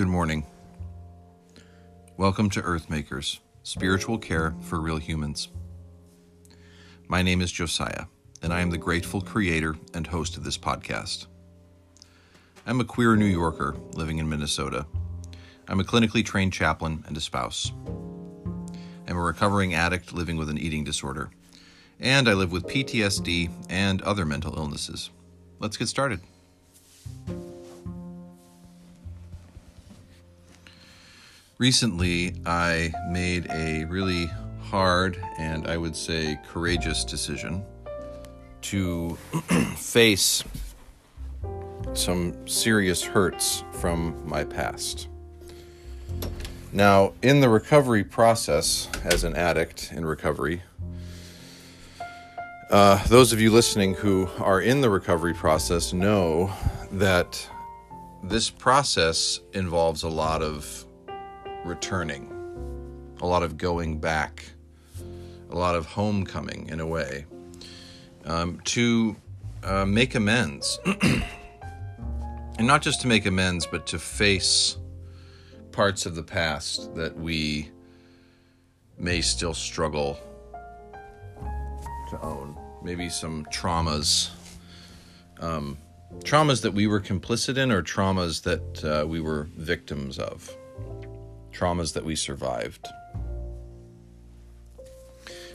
Good morning. Welcome to Earthmakers, spiritual care for real humans. My name is Josiah, and I am the grateful creator and host of this podcast. I'm a queer New Yorker living in Minnesota. I'm a clinically trained chaplain and a spouse. I'm a recovering addict living with an eating disorder. And I live with PTSD and other mental illnesses. Let's get started. Recently, I made a really hard and I would say courageous decision to face some serious hurts from my past. Now, in the recovery process, as an addict in recovery, uh, those of you listening who are in the recovery process know that this process involves a lot of returning, a lot of going back, a lot of homecoming in a way, um, to uh, make amends. and not just to make amends, but to face parts of the past that we may still struggle to own. Maybe some traumas. Um, traumas that we were complicit in, or traumas that uh, we were victims of traumas that we survived.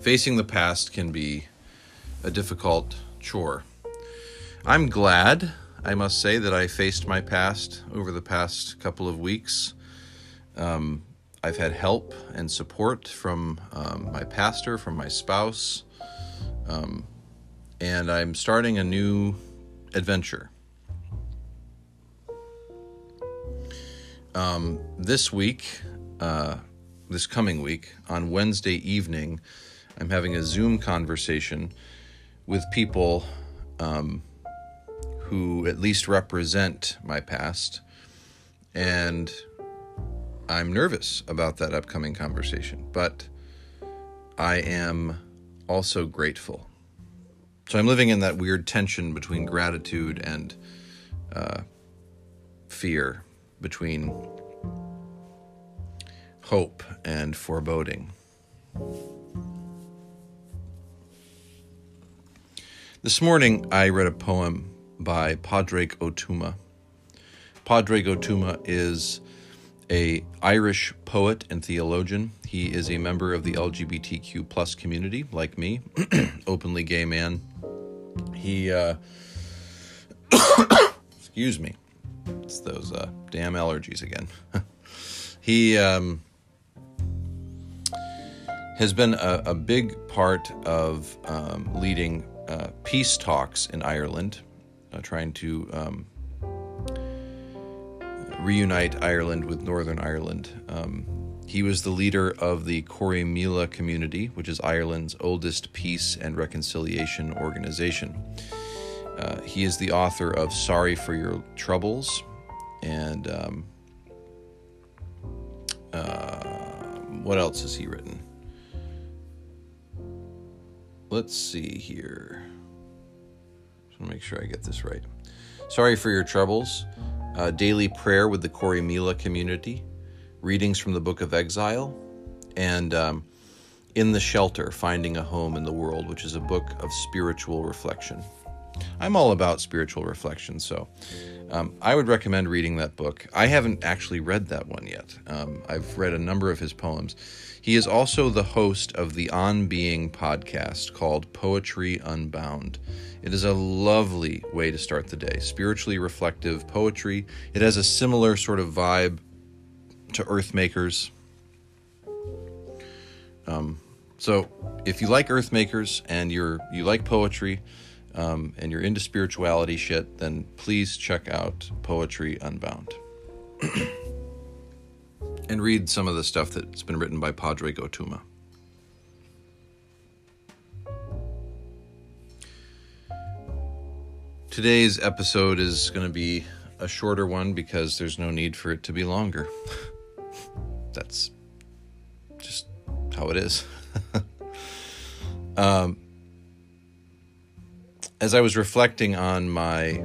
Facing the past can be a difficult chore. I'm glad, I must say, that I faced my past over the past couple of weeks. Um, I've had help and support from um, my pastor, from my spouse, um, and I'm starting a new adventure. Um, this week, uh, this coming week, on Wednesday evening, I'm having a Zoom conversation with people um, who at least represent my past. And I'm nervous about that upcoming conversation, but I am also grateful. So I'm living in that weird tension between gratitude and uh, fear between hope and foreboding. This morning, I read a poem by Padraig Ó Tuama. Padraig Ó Tuama is a Irish poet and theologian. He is a member of the LGBTQ plus community, like me, openly gay man. He, uh, excuse me, it's those uh, damn allergies again. he um, has been a, a, big part of um, leading uh, peace talks in Ireland, uh, trying to um, reunite Ireland with Northern Ireland. Um, he was the leader of the Corrymeela community, which is Ireland's oldest peace and reconciliation organization. Uh, he is the author of Sorry for Your Troubles and um, uh, what else has he written? Let's see here. Just want to make sure I get this right. Sorry for Your Troubles, uh, Daily Prayer with the Corrymeela Community, Readings from the Book of Exile, and um, In the Shelter Finding a Home in the World, which is a book of spiritual reflection. I'm all about spiritual reflection, so um, I would recommend reading that book. I haven't actually read that one yet. Um, I've read a number of his poems. He is also the host of the On Being podcast called Poetry Unbound. It is a lovely way to start the day. Spiritually reflective poetry. It has a similar sort of vibe to Earthmakers. Um, so, if you like Earthmakers and you're you like poetry, um, and you're into spirituality shit, then please check out Poetry Unbound. and read some of the stuff that's been written by Padraig Ó Tuama. Today's episode is going to be a shorter one because there's no need for it to be longer. That's just how it is. um, as I was reflecting on my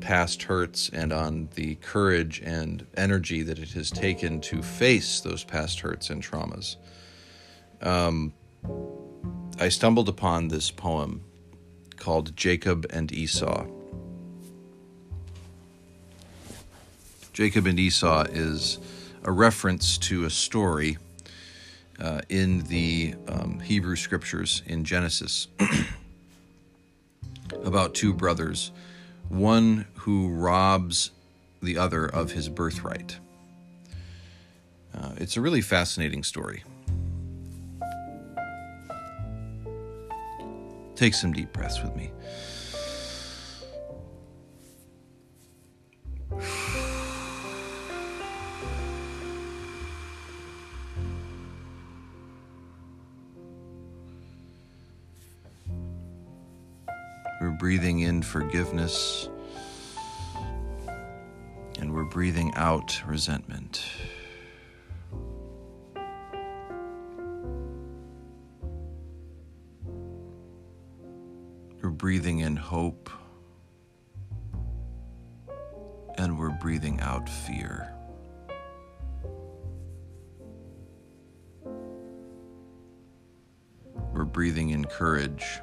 past hurts and on the courage and energy that it has taken to face those past hurts and traumas. Um, I stumbled upon this poem called Jacob and Esau. Jacob and Esau is a reference to a story uh, in the um, Hebrew scriptures in Genesis about two brothers, one who robs the other of his birthright. Uh, it's a really fascinating story. Take some deep breaths with me. We're breathing in forgiveness and we're breathing out resentment. We're breathing in hope and we're breathing out fear. We're breathing in courage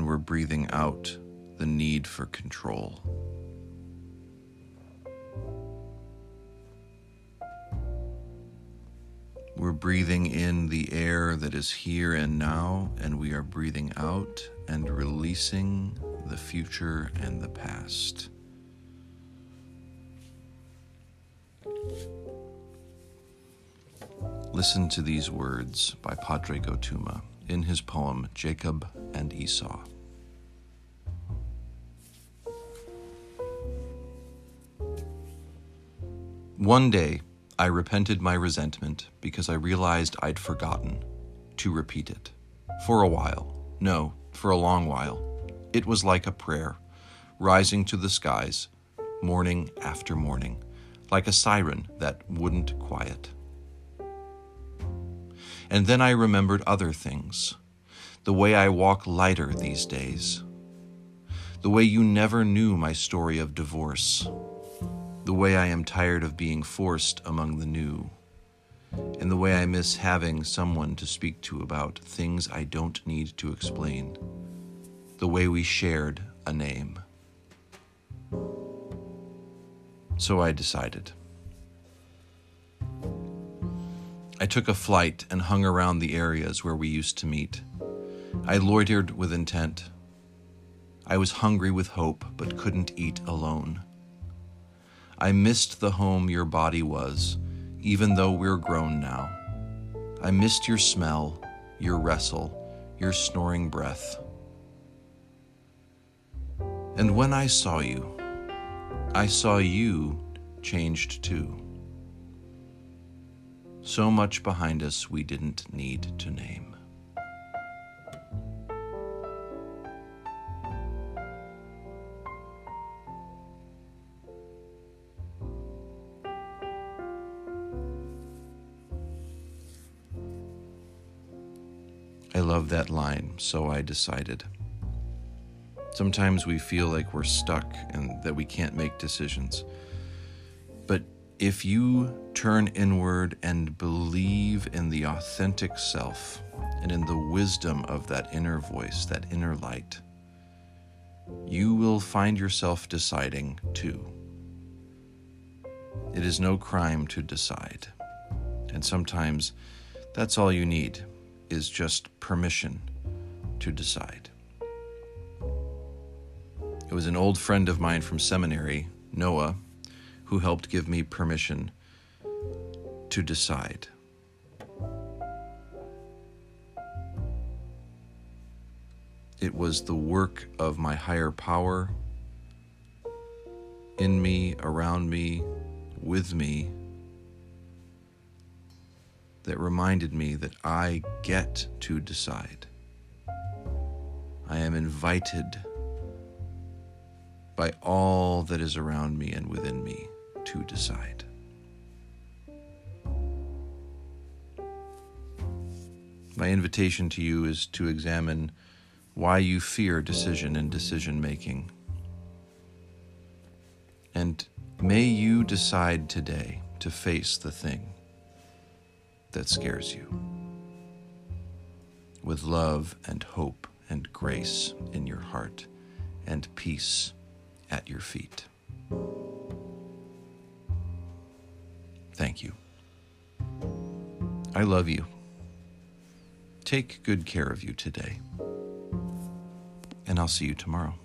and we're breathing out the need for control. We're breathing in the air that is here and now, and we are breathing out and releasing the future and the past. Listen to these words by Padraig Ó Tuama in his poem Jacob and Esau. One day, I repented my resentment because I realized I'd forgotten to repeat it. For a while. No, for a long while. It was like a prayer, rising to the skies, morning after morning, like a siren that wouldn't quiet. And then I remembered other things. The way I walk lighter these days. The way you never knew my story of divorce. The way I am tired of being forced among the new. And the way I miss having someone to speak to about things I don't need to explain. The way we shared a name. So I decided. I took a flight and hung around the areas where we used to meet. I loitered with intent. I was hungry with hope, but couldn't eat alone. I missed the home your body was, even though we're grown now. I missed your smell, your wrestle, your snoring breath. And when I saw you, I saw you changed too. So much behind us we didn't need to name. I love that line, so I decided. Sometimes we feel like we're stuck and that we can't make decisions. But if you turn inward and believe in the authentic self and in the wisdom of that inner voice, that inner light, you will find yourself deciding too. It is no crime to decide. And sometimes that's all you need is just permission to decide. It was an old friend of mine from seminary, Noah, who helped give me permission to decide. It was the work of my higher power in me, around me, with me, that reminded me that I get to decide. I am invited by all that is around me and within me to decide. My invitation to you is to examine why you fear decision and decision making. And may you decide today to face the thing that scares you with love and hope and grace in your heart and peace at your feet. Thank you. I love you. Take good care of you today. And I'll see you tomorrow.